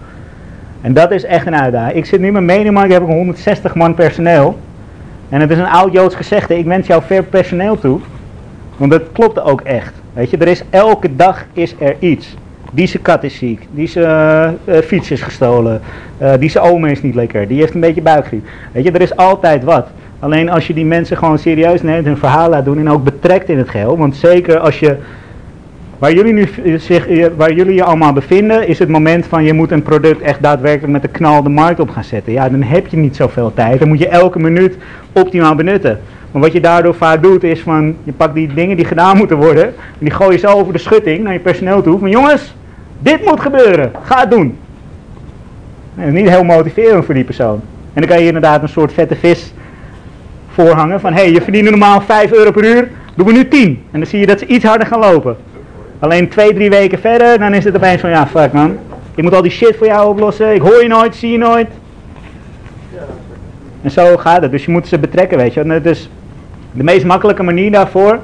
En dat is echt een uitdaging. Ik zit nu met Mediamarkt, heb ik 160 man personeel. En het is een oud Joods gezegde, ik wens jou ver personeel toe. Want dat klopt ook echt. Weet je, er is elke dag is er iets. Die kat is ziek, die zijn uh, fiets is gestolen, uh, die oma is niet lekker, die heeft een beetje buikgriep. Weet je, er is altijd wat. Alleen als je die mensen gewoon serieus neemt, hun verhaal laat doen en ook betrekt in het geheel. Want zeker als je, waar jullie, nu zich, waar jullie je allemaal bevinden, is het moment van je moet een product echt daadwerkelijk met de knal de markt op gaan zetten. Ja, dan heb je niet zoveel tijd. Dan moet je elke minuut optimaal benutten. Maar wat je daardoor vaak doet is van, je pakt die dingen die gedaan moeten worden, en die gooi je zo over de schutting naar je personeel toe. Van jongens, dit moet gebeuren, ga het doen. is niet heel motiverend voor die persoon. En dan kan je inderdaad een soort vette vis voorhangen van, hé, hey, je verdient normaal 5 euro per uur, doen we nu 10. En dan zie je dat ze iets harder gaan lopen. Alleen twee, drie weken verder, dan is het opeens van, ja, fuck man. Ik moet al die shit voor jou oplossen, ik hoor je nooit, zie je nooit. En zo gaat het. Dus je moet ze betrekken, weet je. Dus de meest makkelijke manier daarvoor.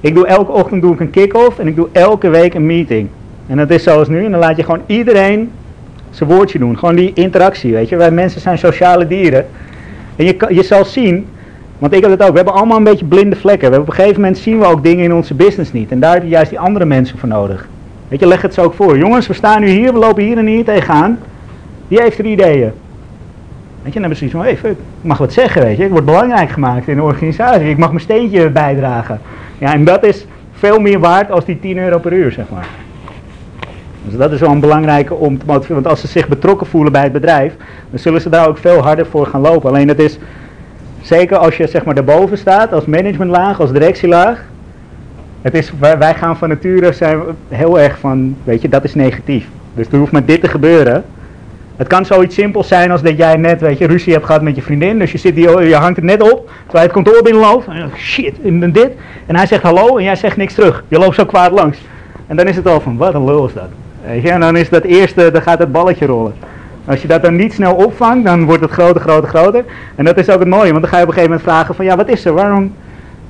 Ik doe elke ochtend doe ik een kick-off en ik doe elke week een meeting. En dat is zoals nu. En dan laat je gewoon iedereen zijn woordje doen. Gewoon die interactie, weet je. Wij mensen zijn sociale dieren. En je, je zal zien, want ik heb het ook. We hebben allemaal een beetje blinde vlekken. We hebben op een gegeven moment zien we ook dingen in onze business niet. En daar heb je juist die andere mensen voor nodig. Weet je, leg het zo ook voor. Jongens, we staan nu hier, we lopen hier en hier tegenaan. Wie heeft er ideeën? Weet je, dan zoiets van, hey, fuck, ik mag wat zeggen, weet je. Ik word belangrijk gemaakt in de organisatie. Ik mag mijn steentje bijdragen. Ja, en dat is veel meer waard als die 10 euro per uur, zeg maar. Dus dat is wel een belangrijke om te motiveren. Want als ze zich betrokken voelen bij het bedrijf, dan zullen ze daar ook veel harder voor gaan lopen. Alleen het is, zeker als je zeg maar daarboven staat, als managementlaag, als directielaag. Het is, wij, gaan van nature zijn heel erg van, weet je, dat is negatief. Dus er hoeft met dit te gebeuren. Het kan zoiets simpels zijn als dat jij net, weet je, ruzie hebt gehad met je vriendin. Dus je, zit hier, je hangt het net op, terwijl je het kantoor binnenloopt. En shit, en dit. En hij zegt hallo en jij zegt niks terug. Je loopt zo kwaad langs. En dan is het al van, wat een lul is dat. En dan is dat eerste, dan gaat het balletje rollen. Als je dat dan niet snel opvangt, dan wordt het groter, groter, groter. En dat is ook het mooie, want dan ga je op een gegeven moment vragen van, ja, wat is er? Waarom?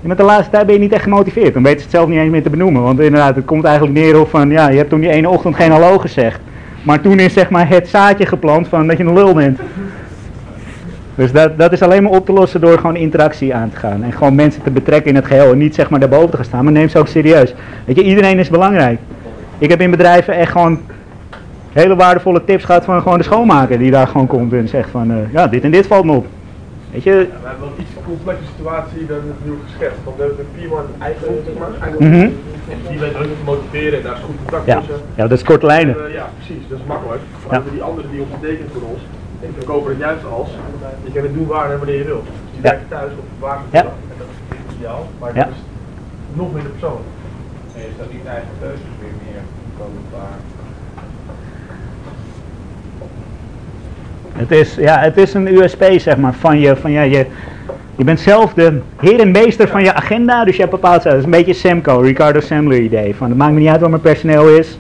met de laatste tijd ben je niet echt gemotiveerd. Dan weet je het zelf niet eens meer te benoemen. Want inderdaad, het komt eigenlijk neer op van, ja, je hebt toen die ene ochtend geen hallo gezegd. Maar toen is zeg maar het zaadje geplant van dat je een lul bent. Dus dat, dat is alleen maar op te lossen door gewoon interactie aan te gaan. En gewoon mensen te betrekken in het geheel. En niet zeg maar daarboven te gaan staan, maar neem ze ook serieus. Weet je, iedereen is belangrijk. Ik heb in bedrijven echt gewoon hele waardevolle tips gehad van gewoon de schoonmaker die daar gewoon komt en zegt van, uh, ja, dit en dit valt me op. Weet je? Ja, we hebben wel iets complexe situatie dan het nu geschetst. Want we hebben een Pierman eigen, zeg maar, eigen mm -hmm. die weet ook te motiveren en daar is goed contact ja. tussen. Ja, dat is korte lijnen. Uh, ja, precies, dat is makkelijk. Maar ja. die anderen die ons betekenen voor ons, ik verkopen het juist als, je kan het doen waar en wanneer je wilt. Dus die ja. werken thuis op waar ze ja. en dat is ideaal, maar ja. dat is nog minder persoonlijk. En is dat niet eigen keuzes weer meer komen waar? Het is, ja, het is een USP zeg maar van je, van ja, je, je bent zelf de heer en meester van je agenda, dus je hebt bepaald, dat is een beetje Semco, Ricardo Semler idee, van het maakt me niet uit wat mijn personeel is,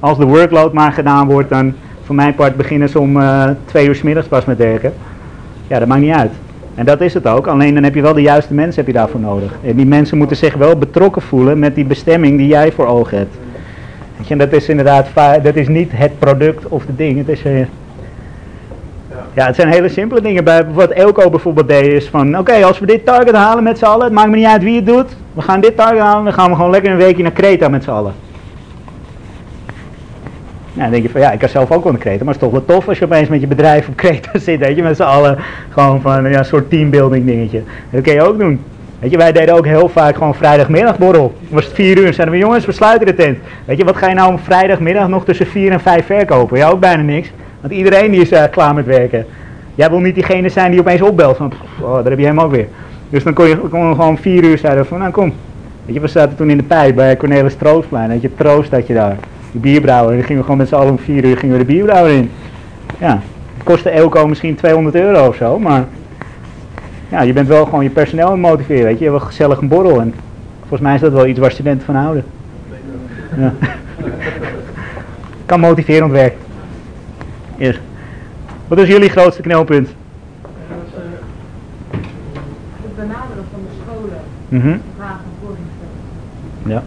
als de workload maar gedaan wordt, dan voor mijn part beginnen ze om uh, twee uur s middags pas met werken. Ja, dat maakt niet uit. En dat is het ook, alleen dan heb je wel de juiste mensen heb je daarvoor nodig. En die mensen moeten zich wel betrokken voelen met die bestemming die jij voor ogen hebt. En dat is inderdaad, dat is niet het product of de ding, het is... Ja, het zijn hele simpele dingen. Bij wat Elko bijvoorbeeld deed is van, oké, als we dit target halen met z'n allen, het maakt me niet uit wie het doet. We gaan dit target halen, dan gaan we gewoon lekker een weekje naar Kreta met z'n allen. Ja, dan denk je van, ja, ik kan zelf ook wel naar Kreta, maar het is toch wel tof als je opeens met je bedrijf op Kreta [LAUGHS] zit, weet je, met z'n allen. Gewoon van, ja, een soort teambuilding dingetje. Dat kun je ook doen. Weet je, wij deden ook heel vaak gewoon vrijdagmiddagborrel. Dan was het vier uur en zeiden we, jongens, we sluiten de tent. Weet je, wat ga je nou om vrijdagmiddag nog tussen vier en vijf verkopen? Ja, ook bijna niks. Want iedereen die is uh, klaar met werken. Jij wil niet diegene zijn die opeens opbelt van, oh, daar heb je hem ook weer. Dus dan kon je, gewoon vier uur zeiden van, nou kom. Weet je, we zaten toen in de pijp bij Cornelis Troostplein. Weet je, Troost had je daar. Die bierbrouwer. En dan gingen we gewoon met z'n allen om vier uur gingen we de bierbrouwer in. Ja, kostte Elko misschien 200 euro of zo, maar... Ja, je bent wel gewoon je personeel aan het motiveren, weet je. Je hebt wel gezellig een borrel en Volgens mij is dat wel iets waar studenten van houden. Ja. [LAUGHS] kan motiverend werken. Wat is jullie grootste knelpunt? Het benaderen van de scholen, vragen en voorlichting. Ja.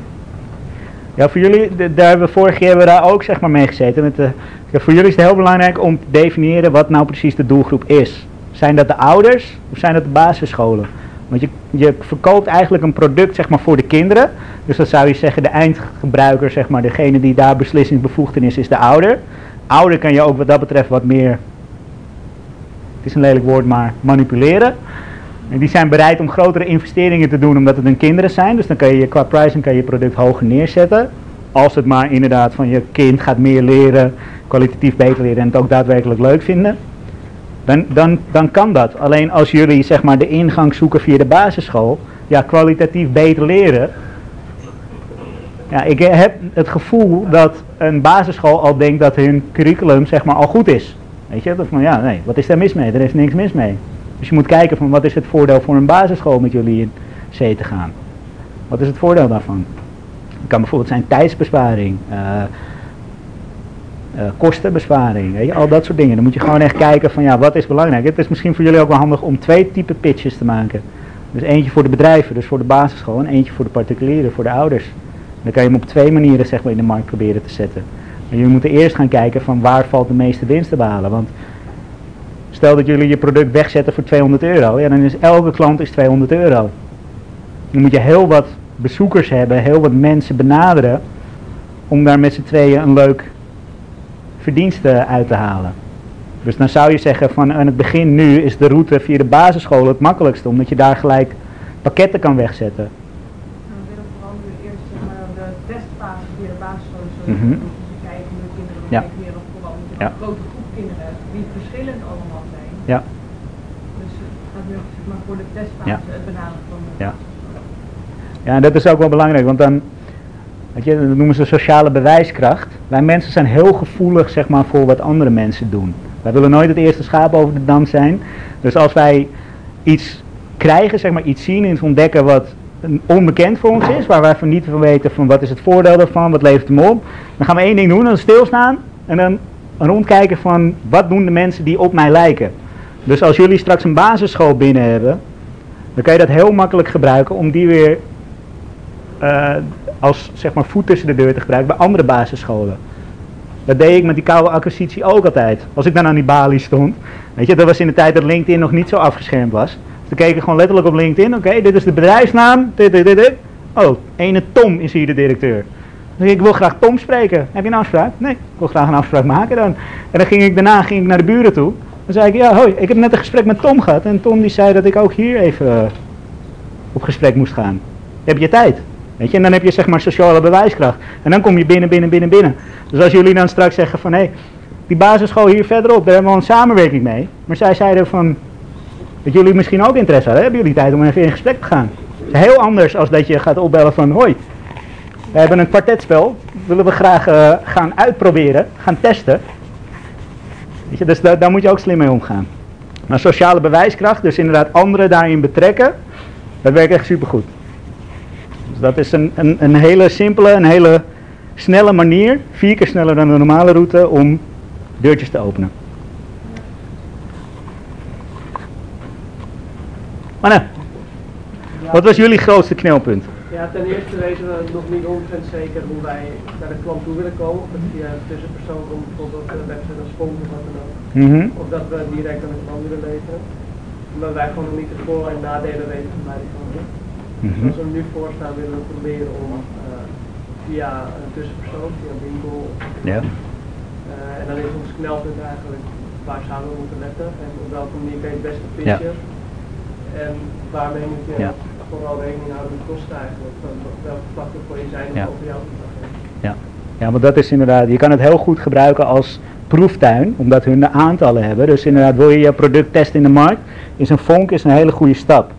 Ja, voor jullie, de- daar hebben we vorig jaar hebben we daar ook zeg maar mee gezeten. Met de, ja, voor jullie is het heel belangrijk om te definiëren wat nou precies de doelgroep is. Zijn dat de ouders of zijn dat de basisscholen? Want je, je verkoopt eigenlijk een product zeg maar, voor de kinderen. Dus dan zou je zeggen de eindgebruiker, zeg maar, degene die daar beslissingsbevoegd in is, is de ouder. Ouder kan je ook wat dat betreft wat meer, het is een lelijk woord, maar manipuleren. En die zijn bereid om grotere investeringen te doen omdat het hun kinderen zijn. Dus dan kan je qua pricing kan je product hoger neerzetten. Als het maar inderdaad van je kind gaat meer leren, kwalitatief beter leren en het ook daadwerkelijk leuk vinden. Dan, dan, dan kan dat. Alleen als jullie zeg maar de ingang zoeken via de basisschool, ja, kwalitatief beter leren. Ja, ik heb het gevoel dat een basisschool al denkt dat hun curriculum zeg maar al goed is. Weet je, dat van ja, nee, wat is daar mis mee? Er is niks mis mee. Dus je moet kijken van wat is het voordeel voor een basisschool met jullie in C te gaan. Wat is het voordeel daarvan? Het kan bijvoorbeeld zijn tijdsbesparing, eh, eh, kostenbesparing, weet je, al dat soort dingen. Dan moet je gewoon echt kijken van ja, wat is belangrijk. Het is misschien voor jullie ook wel handig om twee type pitches te maken. Dus eentje voor de bedrijven, dus voor de basisschool, en eentje voor de particulieren, voor de ouders. Dan kan je hem op twee manieren zeg maar, in de markt proberen te zetten. Maar jullie moeten eerst gaan kijken van waar valt de meeste winst te behalen. Want stel dat jullie je product wegzetten voor 200 euro, ja, dan is elke klant is 200 euro. Dan moet je heel wat bezoekers hebben, heel wat mensen benaderen om daar met z'n tweeën een leuk verdienste uit te halen. Dus dan zou je zeggen van aan het begin nu is de route via de basisschool het makkelijkste, omdat je daar gelijk pakketten kan wegzetten. En we willen vooral nu eerst zeg maar, de testfase via de Dus we kijken hoe de kinderen Ja. reageren, vooral met Ja. een grote groep kinderen die verschillend allemaal zijn. Ja. Dus het gaat nu zeg maar, voor de testfase Ja. het benaderen van de Ja. Ja, en dat is ook wel belangrijk, want dan, weet je, dat noemen ze sociale bewijskracht. Wij mensen zijn heel gevoelig, zeg maar, voor wat andere mensen doen. Wij willen nooit het eerste schaap over de dam zijn. Dus als wij iets krijgen, zeg maar, iets zien, iets ontdekken wat onbekend voor ons is, waar wij van niet van weten van wat is het voordeel daarvan, wat levert hem op, dan gaan we één ding doen, dan stilstaan en dan rondkijken van wat doen de mensen die op mij lijken. Dus als jullie straks een basisschool binnen hebben, dan kan je dat heel makkelijk gebruiken om die weer eh, als zeg maar voet tussen de deur te gebruiken bij andere basisscholen. Dat deed ik met die koude acquisitie ook altijd. Als ik dan aan die balie stond, weet je, dat was in de tijd dat LinkedIn nog niet zo afgeschermd was. Keek ik gewoon letterlijk op LinkedIn, oké, dit is de bedrijfsnaam, dit, dit, dit. Oh, ene Tom is hier de directeur. Ik wil graag Tom spreken. Heb je een afspraak? Nee, ik wil graag een afspraak maken dan. En dan ging ik daarna ging ik naar de buren toe. Dan zei ik, ja hoi, ik heb net een gesprek met Tom gehad. En Tom die zei dat ik ook hier even eh, op gesprek moest gaan. Heb je tijd? Weet je, en dan heb je zeg maar sociale bewijskracht. En dan kom je binnen, binnen, binnen, binnen. Dus als jullie dan straks zeggen van, hé, die basisschool hier verderop, daar hebben we al een samenwerking mee. Maar zij zeiden van, dat jullie misschien ook interesse hadden. Hebben jullie tijd om even in gesprek te gaan? Heel anders als dat je gaat opbellen van, hoi, we hebben een kwartetspel, willen we graag eh, gaan uitproberen, gaan testen. Weet je, dus daar, daar moet je ook slim mee omgaan. Maar sociale bewijskracht, dus inderdaad anderen daarin betrekken, dat werkt echt supergoed. Dus dat is een, een, een hele simpele, een hele snelle manier, vier keer sneller dan de normale route, om deurtjes te openen. Manne, wat was jullie grootste knelpunt? Ja, ten eerste weten we nog niet 100% zeker hoe wij naar de klant toe willen komen. Of het via een tussenpersoon komt, bijvoorbeeld een website, een sponsor, wat dan ook. Mhm. Of dat we direct aan de klant willen leveren. Maar wij gewoon nog niet de voor- en nadelen weten van beide kanten. Mhm. Zoals we er nu voor staan willen we proberen om eh, via een tussenpersoon, via een winkel. Ja. eh, en dan is ons knelpunt eigenlijk waar zouden we moeten letten en op welke manier kan je het beste pitchen. En waarmee moet je Ja. vooral rekening houden met kosten eigenlijk. Van welke factor voor je zijn Ja. over jou te gaan. Ja. ja, maar dat is inderdaad, je kan het heel goed gebruiken als proeftuin, omdat hun de aantallen hebben. Dus inderdaad, wil je je product testen in de markt, is een vonk is een hele goede stap.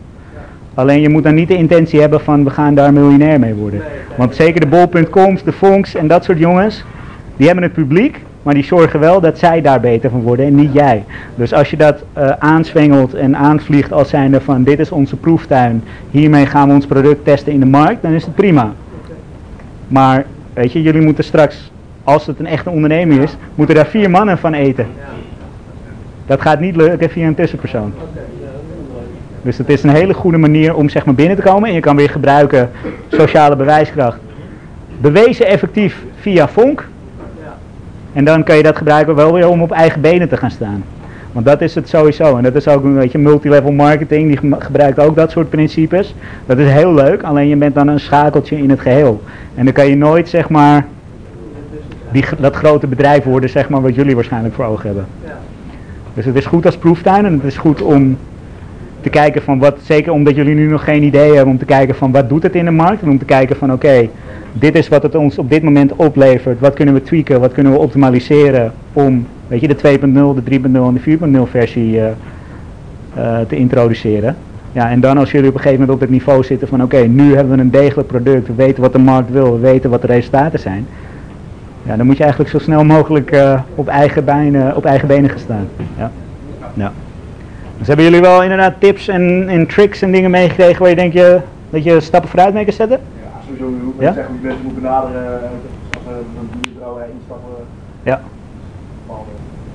Alleen je moet dan niet de intentie hebben van we gaan daar miljonair mee worden. Nee, nee. Want zeker de bol.coms, de vonks en dat soort jongens, die hebben het publiek maar die zorgen wel dat zij daar beter van worden en niet jij. Dus als je dat uh, aanzwengelt en aanvliegt als zijnde van dit is onze proeftuin, hiermee gaan we ons product testen in de markt, dan is het prima. Maar weet je, jullie moeten straks, als het een echte onderneming is, moeten daar vier mannen van eten. Dat gaat niet lukken via een tussenpersoon. Dus het is een hele goede manier om zeg maar binnen te komen en je kan weer gebruiken sociale bewijskracht. Bewezen effectief via vonk. En dan kan je dat gebruiken wel weer om op eigen benen te gaan staan. Want dat is het sowieso. En dat is ook een beetje multilevel marketing. Die gebruikt ook dat soort principes. Dat is heel leuk. Alleen je bent dan een schakeltje in het geheel. En dan kan je nooit zeg maar die, dat grote bedrijf worden zeg maar wat jullie waarschijnlijk voor ogen hebben. Dus het is goed als proeftuin en het is goed om te kijken van wat, zeker omdat jullie nu nog geen idee hebben, om te kijken van wat doet het in de markt. En om te kijken van oké, dit is wat het ons op dit moment oplevert. Wat kunnen we tweaken, wat kunnen we optimaliseren om weet je, de 2.0, de 3.0 en de 4.0 versie uh, uh, te introduceren. Ja, en dan als jullie op een gegeven moment op het niveau zitten van oké, nu hebben we een degelijk product, we weten wat de markt wil, we weten wat de resultaten zijn. Ja, dan moet je eigenlijk zo snel mogelijk uh, op, eigen benen, op eigen benen gaan staan. Ja. ja. Dus hebben jullie wel inderdaad tips en, en tricks en dingen meegekregen waar je denkt je, dat je stappen vooruit mee kan zetten? Ja, sowieso hoe ja? zeggen hoe je mensen moet benaderen als ze een bureau instappen. Ja.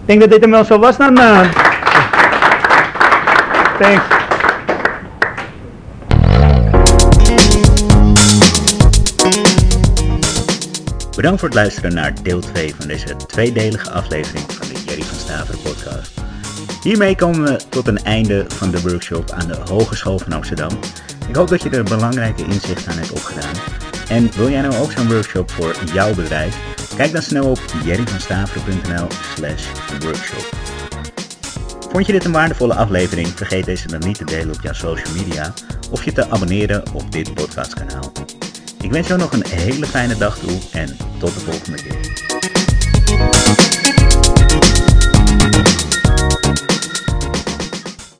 Ik denk dat dit hem wel zo was dan. Uh... [LAUGHS] Thanks. Bedankt voor het luisteren naar deel 2 van deze tweedelige aflevering van de Jerry van Staveren podcast. Hiermee komen we tot een einde van de workshop aan de Hogeschool van Amsterdam. Ik hoop dat je er belangrijke inzichten aan hebt opgedaan. En wil jij nou ook zo'n workshop voor jouw bedrijf? Kijk dan snel op jerryvanstaveren.nl slash workshop. Vond je dit een waardevolle aflevering? Vergeet deze dan niet te delen op jouw social media of je te abonneren op dit podcastkanaal. Ik wens jou nog een hele fijne dag toe en tot de volgende keer.